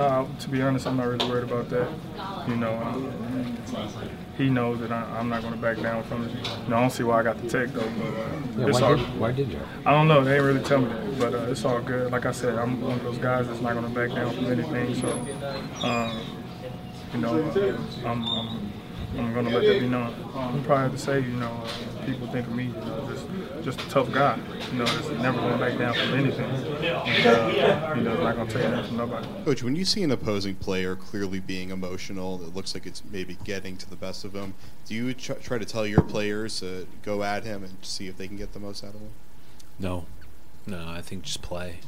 Yeah, to be honest, I'm not really worried about that. You know, um, he knows that I, I'm not going to back down from it. You know, I don't see why I got the tech though, but uh, it's why, all. did, why did you? I don't know. They really tell me that, but uh, it's all good. Like I said, I'm one of those guys that's not going to back down from anything. So, um, you know, uh, I'm, I'm, I'm going to let that be known. I'm probably have to say, you know, uh, people think of me, you know, just just a tough guy. You know, that's never going to back down from anything. And, uh, you know, not going to take nothing from nobody. Coach, when you see an opposing player clearly being emotional, it looks like it's maybe getting to the best of him. Do you tr- try to tell your players to go at him and see if they can get the most out of him? No, no. I think just play,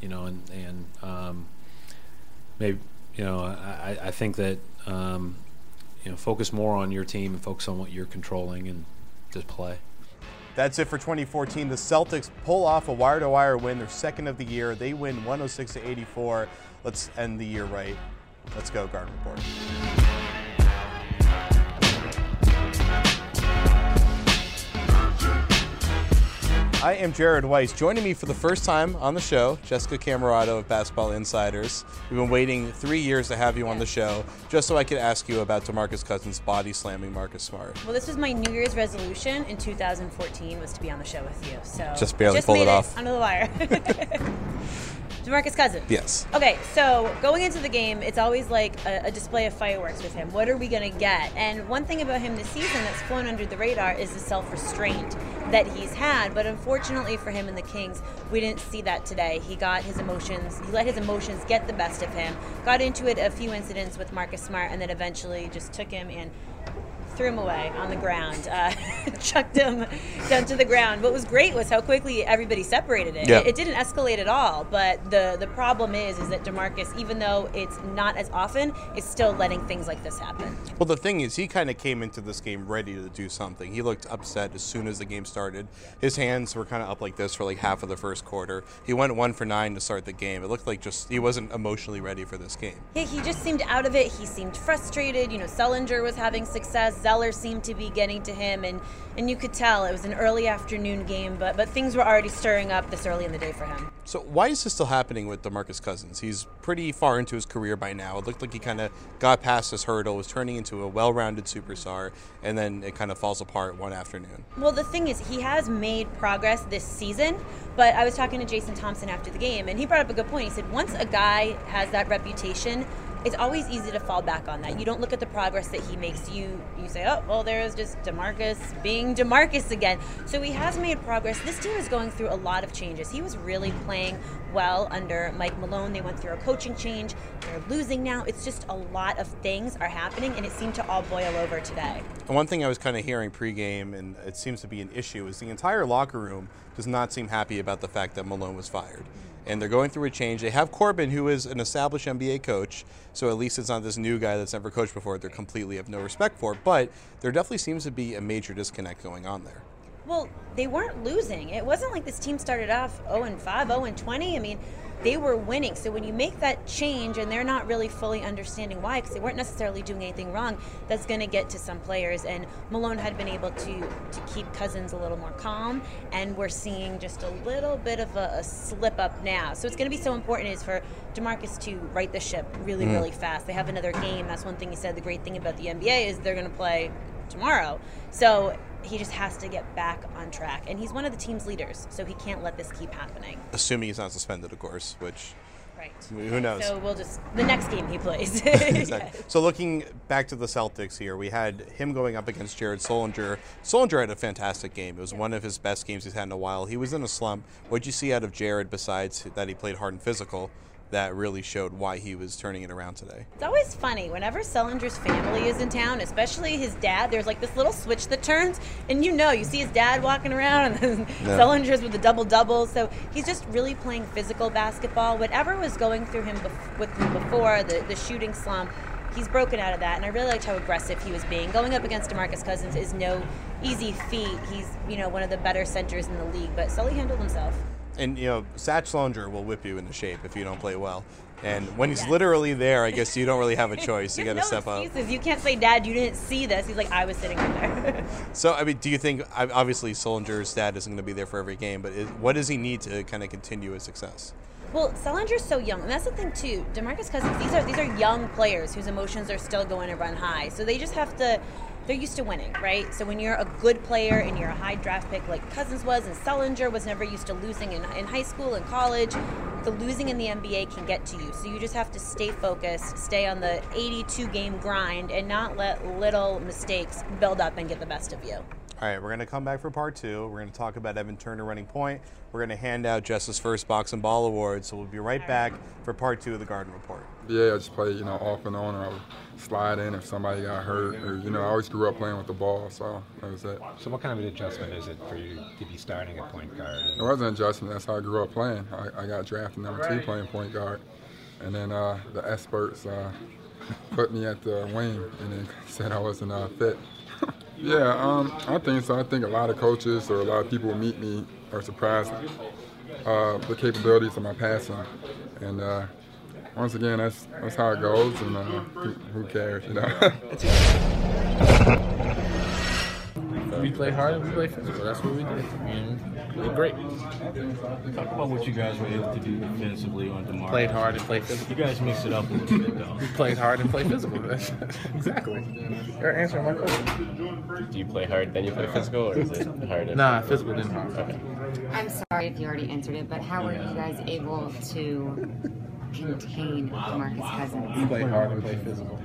you know, and and um, maybe you know I, I- I think that um, you know focus more on your team and focus on what you're controlling and just play. That's it for 2014. The Celtics pull off a wire-to-wire win, their second of the year. They win 106 to 84. Let's end the year right. Let's go, Garden Report. I am Jared Weiss. Joining me for the first time on the show, Jessica Camerato of Basketball Insiders. We've been waiting three years to have you on the show just so I could ask you about DeMarcus Cousins body slamming Marcus Smart. Well, this was my New Year's resolution in 2014 was to be on the show with you. So Just barely pulled made it off. under the wire. Demarcus Cousins. Yes. Okay, so going into the game, it's always like a, a display of fireworks with him. What are we going to get? And one thing about him this season that's flown under the radar is the self restraint that he's had. But unfortunately for him and the Kings, we didn't see that today. He got his emotions, he let his emotions get the best of him, got into it a few incidents with Marcus Smart, and then eventually just took him and threw him away on the ground, uh, chucked him down to the ground. What was great was how quickly everybody separated it. Yeah. It, it didn't escalate at all, but the the problem is is that Demarcus, even though it's not as often, is still letting things like this happen. Well, the thing is, he kind of came into this game ready to do something. He looked upset as soon as the game started. His hands were kind of up like this for like half of the first quarter. He went one for nine to start the game. It looked like just he wasn't emotionally ready for this game. He, he just seemed out of it. He seemed frustrated. You know, Sullinger was having success. Zeller seemed to be getting to him, and and you could tell it was an early afternoon game, but but things were already stirring up this early in the day for him. So why is this still happening with DeMarcus Cousins? He's pretty far into his career by now. It looked like he kind of got past this hurdle, was turning into a well-rounded superstar, and then it kind of falls apart one afternoon. Well, the thing is, he has made progress this season, but I was talking to Jason Thompson after the game, and he brought up a good point. He said, once a guy has that reputation, it's always easy to fall back on that. You don't look at the progress that he makes. You you say, oh, well, there's just Demarcus being Demarcus again. So he has made progress. This team is going through a lot of changes. He was really playing well under Mike Malone. They went through a coaching change. They're losing now. It's just a lot of things are happening, and it seemed to all boil over today. One thing I was kind of hearing pregame, and it seems to be an issue, is the entire locker room does not seem happy about the fact that Malone was fired. And they're going through a change. They have Corbin, who is an established NBA coach, so at least it's not this new guy that's never coached before. They're completely have no respect for. But there definitely seems to be a major disconnect going on there. Well, they weren't losing. It wasn't like this team started off 0 and 5, 0 and 20. I mean, they were winning. So when you make that change and they're not really fully understanding why, because they weren't necessarily doing anything wrong, that's going to get to some players. And Malone had been able to to keep Cousins a little more calm, and we're seeing just a little bit of a, a slip up now. So it's going to be so important is for Demarcus to right the ship really, Mm. really fast. They have another game. That's one thing he said. The great thing about the NBA is they're going to play tomorrow. So he just has to get back on track. And he's one of the team's leaders, so he can't let this keep happening. Assuming he's not suspended, of course, which Right. who knows. So we'll just the next game he plays. Exactly. So looking back to the Celtics here, we had him going up against Jared Sullinger. Sullinger had a fantastic game. It was one of his best games he's had in a while. He was in a slump. What would you see out of Jared besides that he played hard and physical? That really showed why he was turning it around today. It's always funny whenever Sullinger's family is in town, especially his dad. There's like this little switch that turns, and you know, you see his dad walking around, and then Yeah. Sullinger's with the double double. So he's just really playing physical basketball. Whatever was going through him bef- with him before the the shooting slump, he's broken out of that, and I really liked how aggressive he was being. Going up against Demarcus Cousins is no easy feat. He's you know one of the better centers in the league, but Sully handled himself. And you know, Satch Sullinger will whip you into shape if you don't play well. And when he's literally there, I guess you don't really have a choice. You got to no step up. excuses. You can't say, "Dad, you didn't see this." He's like, "I was sitting right there." So, I mean, do you think obviously Sullinger's dad isn't going to be there for every game, but is, what does he need to kind of continue his success? Well, Sullinger's so young, and that's the thing too. Demarcus Cousins, these are these are young players whose emotions are still going to run high. So they just have to. They're used to winning, right? So when you're a good player and you're a high draft pick like Cousins was, and Sullinger was never used to losing in, in high school and college, the losing in the NBA can get to you. So you just have to stay focused, stay on the 82 game grind, and not let little mistakes build up and get the best of you. All right, we're going to come back for part two. We're going to talk about Evan Turner running point. We're going to hand out Jess's first box and ball award. So we'll be right back for part two of the Garden Report. Yeah, I just play, you know, off and on, or I would slide in if somebody got hurt, or you know, I always grew up playing with the ball, so that was it. So what kind of an adjustment is it for you to be starting at point guard? It wasn't an adjustment. That's how I grew up playing. I, I got drafted number two playing point guard, and then uh, the experts uh, put me at the wing, and then said I wasn't uh, fit. Yeah, um, I think so. I think a lot of coaches or a lot of people who meet me are surprised uh, the capabilities of my passing, and uh, once again, that's that's how it goes, and uh, who, who cares, you know? We play hard and we play physical. That's what we did. And we did great. Talk about what you guys were able to do defensively on DeMar. Played hard and played physical. You guys mixed it up a little bit, though. We played hard and played physical. exactly. You're answering my question. Do you play hard then you play physical, or is it hard? and- Nah, physical then hard. Okay. I'm sorry if you already answered it, but how were you guys able to contain Demarcus Cousins? We play hard and play physical.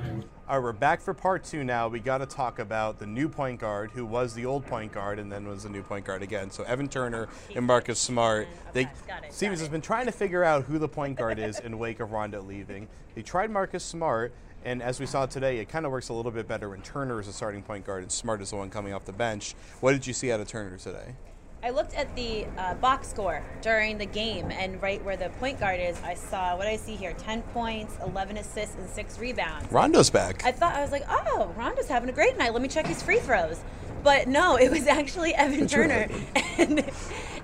All right, we're back for part two now. We got to talk about the new point guard who was the old point guard and then was the new point guard again. So Evan Turner and Marcus Smart. They Stevens has been trying to figure out who the point guard is in wake of Rondo leaving. They tried Marcus Smart, and as we saw today, it kind of works a little bit better when Turner is a starting point guard and Smart is the one coming off the bench. What did you see out of Turner today? I looked at the uh, box score during the game, and right where the point guard is, I saw what I see here: ten points, eleven assists, and six rebounds. Rondo's back. I thought I was like, oh, Rondo's having a great night. Let me check his free throws. But no, it was actually Evan Turner, and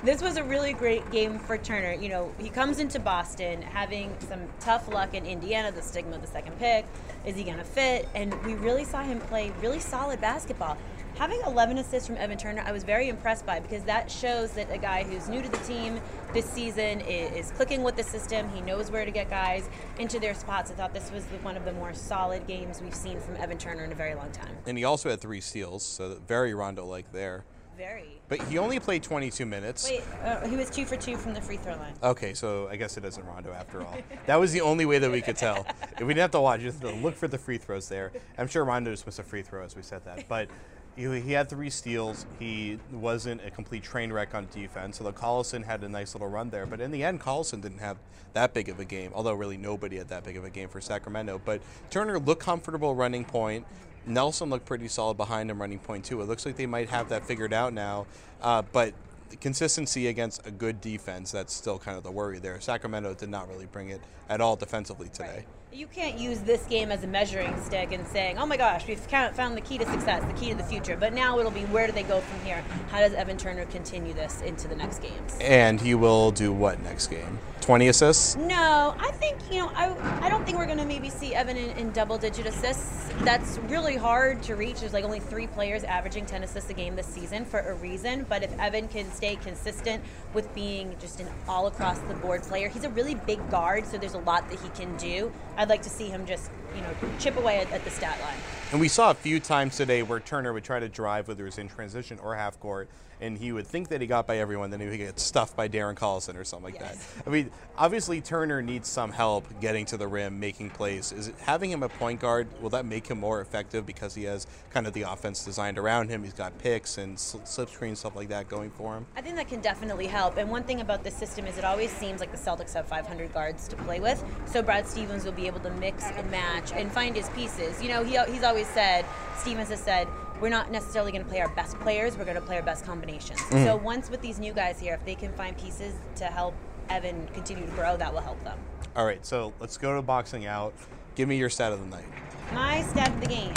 this was a really great game for Turner. You know, he comes into Boston having some tough luck in Indiana, the stigma of the second pick. Is he going to fit? And we really saw him play really solid basketball. Having 11 assists from Evan Turner, I was very impressed by because that shows that a guy who's new to the team this season is, is clicking with the system. He knows where to get guys into their spots. I thought this was the, one of the more solid games we've seen from Evan Turner in a very long time. And he also had three steals, so very Rondo-like there. Very. But he only played 22 minutes. Wait, uh, he was two for two from the free throw line. Okay, so I guess it isn't Rondo after all. that was the only way that we could tell. we didn't have to watch, just to look for the free throws there. I'm sure Rondo just missed a free throw as we said that. But he, had three steals. He wasn't a complete train wreck on defense. Although Collison had a nice little run there. But in the end, Collison didn't have that big of a game. Although really nobody had that big of a game for Sacramento. But Turner looked comfortable running point. Nelson looked pretty solid behind him running point too. It looks like they might have that figured out now. Uh, but consistency against a good defense, that's still kind of the worry there. Sacramento did not really bring it at all defensively today. You can't use this game as a measuring stick and saying, "Oh my gosh, we've found the key to success, the key to the future." But now it'll be where do they go from here? How does Evan Turner continue this into the next games? And he will do what next game? 20 assists? No, I think you know. I I don't think we're going to maybe see Evan in, in double-digit assists. That's really hard to reach. There's like only three players averaging 10 assists a game this season for a reason. But if Evan can stay consistent with being just an all-across-the-board player, he's a really big guard, so there's a lot that he can do. I'd like to see him just you know chip away at, at the stat line. And we saw a few times today where Turner would try to drive, whether it was in transition or half court, and he would think that he got by everyone, then he would get stuffed by Darren Collison or something like Yes. that. I mean, obviously Turner needs some help getting to the rim, making plays. Is it having him a point guard? Will that make him more effective because he has kind of the offense designed around him? He's got picks and sl- slip screen stuff like that going for him. I think that can definitely help. And one thing about this system is it always seems like the Celtics have 500 guards to play with. So Brad Stevens will be able to mix and match and find his pieces. You know, he, he's always said, Stevens has said, we're not necessarily going to play our best players, we're going to play our best combinations. Mhm. So once with these new guys here, if they can find pieces to help Evan continue to grow, that will help them. All right, so let's go to boxing out. Give me your stat of the night. My stat of the game.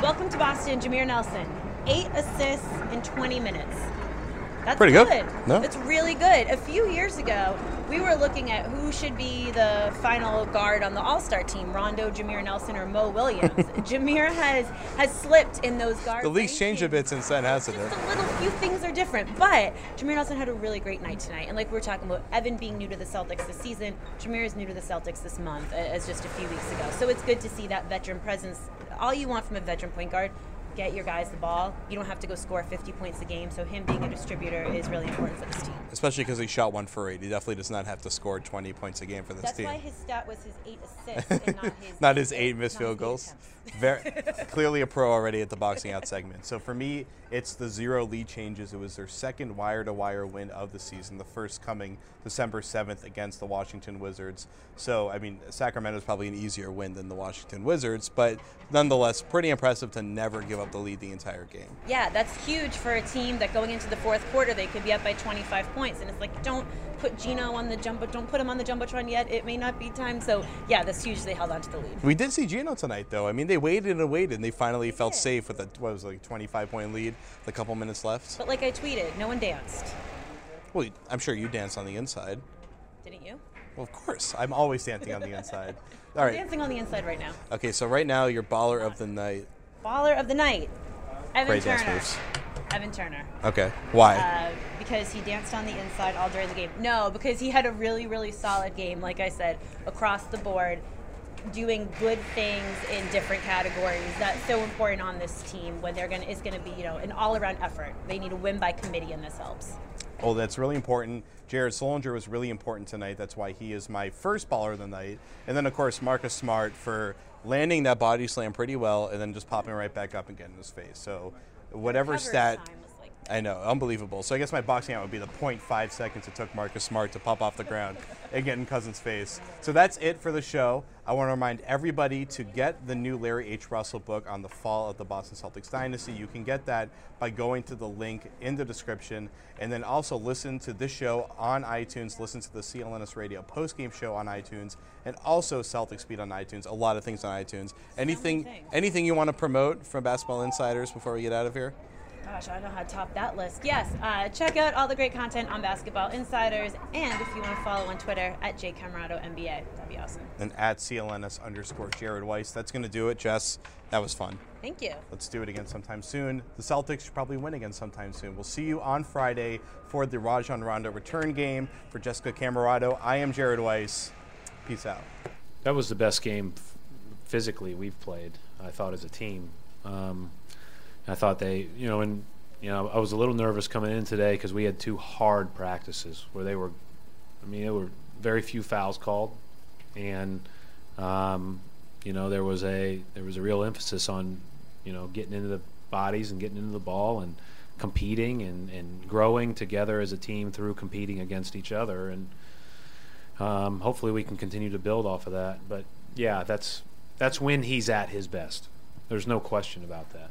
Welcome to Boston, Jameer Nelson. Eight assists in 20 minutes. That's Pretty good. No. It's really good. A few years ago, we were looking at who should be the final guard on the All Star team: Rondo, Jameer Nelson, or Mo Williams. Jameer has has slipped in those guards. The league's changed a bit since then, hasn't it? A little few things are different, but Jameer Nelson had a really great night tonight. And like we were talking about, Evan being new to the Celtics this season, Jameer is new to the Celtics this month, as just a few weeks ago. So it's good to see that veteran presence. All you want from a veteran point guard, get your guys the ball. You don't have to go score 50 points a game. So him being a distributor is really important for this team. Especially because he shot one for eight. He definitely does not have to score 20 points a game for this That's team. why his stat was his eight assists and not his not his eight missed field eight goals. Very clearly a pro already at the boxing out segment. So for me, it's the zero lead changes. It was their second wire-to-wire win of the season. The first coming December seventh against the Washington Wizards. So I mean, Sacramento is probably an easier win than the Washington Wizards, but nonetheless, pretty impressive to never give up the lead the entire game. Yeah, that's huge for a team that going into the fourth quarter they could be up by 25 points, and it's like don't put Gino on the jumbo, don't put him on the jumbotron yet. It may not be time. So yeah, that's huge. They held on to the lead. We did see Gino tonight, though. I mean, they waited and waited, and they finally felt safe with a what was it, like 25 point lead, with a couple minutes left. But like I tweeted, no one danced, Well, I'm sure you danced on the inside. didn't you? Well, of course. I'm always dancing on the inside. All I'm right. dancing on the inside right now. Okay, so right now, your baller of the night. Baller of the night, Evan Great dance Turner. moves. Evan Turner. Okay. Why? Uh, because he danced on the inside all during the game. No, because he had a really, really solid game. Like I said, across the board, doing good things in different categories. That's so important on this team when they're gonna. It's gonna be you know an all-around effort. They need to win by committee, and this helps. Oh, that's really important. Jared Sullinger was really important tonight. That's why he is my first baller of the night. And then, of course, Marcus Smart for landing that body slam pretty well and then just popping right back up and getting his face. So, whatever stat. time was like I know, unbelievable. So I guess my boxing out would be the 0.5 seconds it took Marcus Smart to pop off the ground and get in Cousins' face. So that's it for the show. I want to remind everybody to get the new Larry H. Russell book on the fall of the Boston Celtics dynasty. You can get that by going to the link in the description, and then also listen to this show on iTunes. Listen to the CLNS Radio post-game show on iTunes, and also Celtics Speed on iTunes. A lot of things on iTunes. Anything, anything you want to promote from Basketball Insiders before we get out of here? Gosh, I don't know how to top that list. Yes, uh, check out all the great content on Basketball Insiders, and if you want to follow on Twitter at jcamerato NBA, that'd be awesome. and at CLNS underscore Jared Weiss. That's going to do it, Jess. That was fun. Thank you. Let's do it again sometime soon. The Celtics should probably win again sometime soon. We'll see you on Friday for the Rajon Rondo return game. For Jessica Camerato, I am Jared Weiss. Peace out. That was the best game physically we've played. I thought as a team. Um, I thought they, you know, and you know, I was a little nervous coming in today because we had two hard practices where they were. I mean, there were very few fouls called, and um, you know, there was a there was a real emphasis on, you know, getting into the bodies and getting into the ball and competing and, and growing together as a team through competing against each other and um, hopefully we can continue to build off of that. But yeah, that's that's when he's at his best. There's no question about that.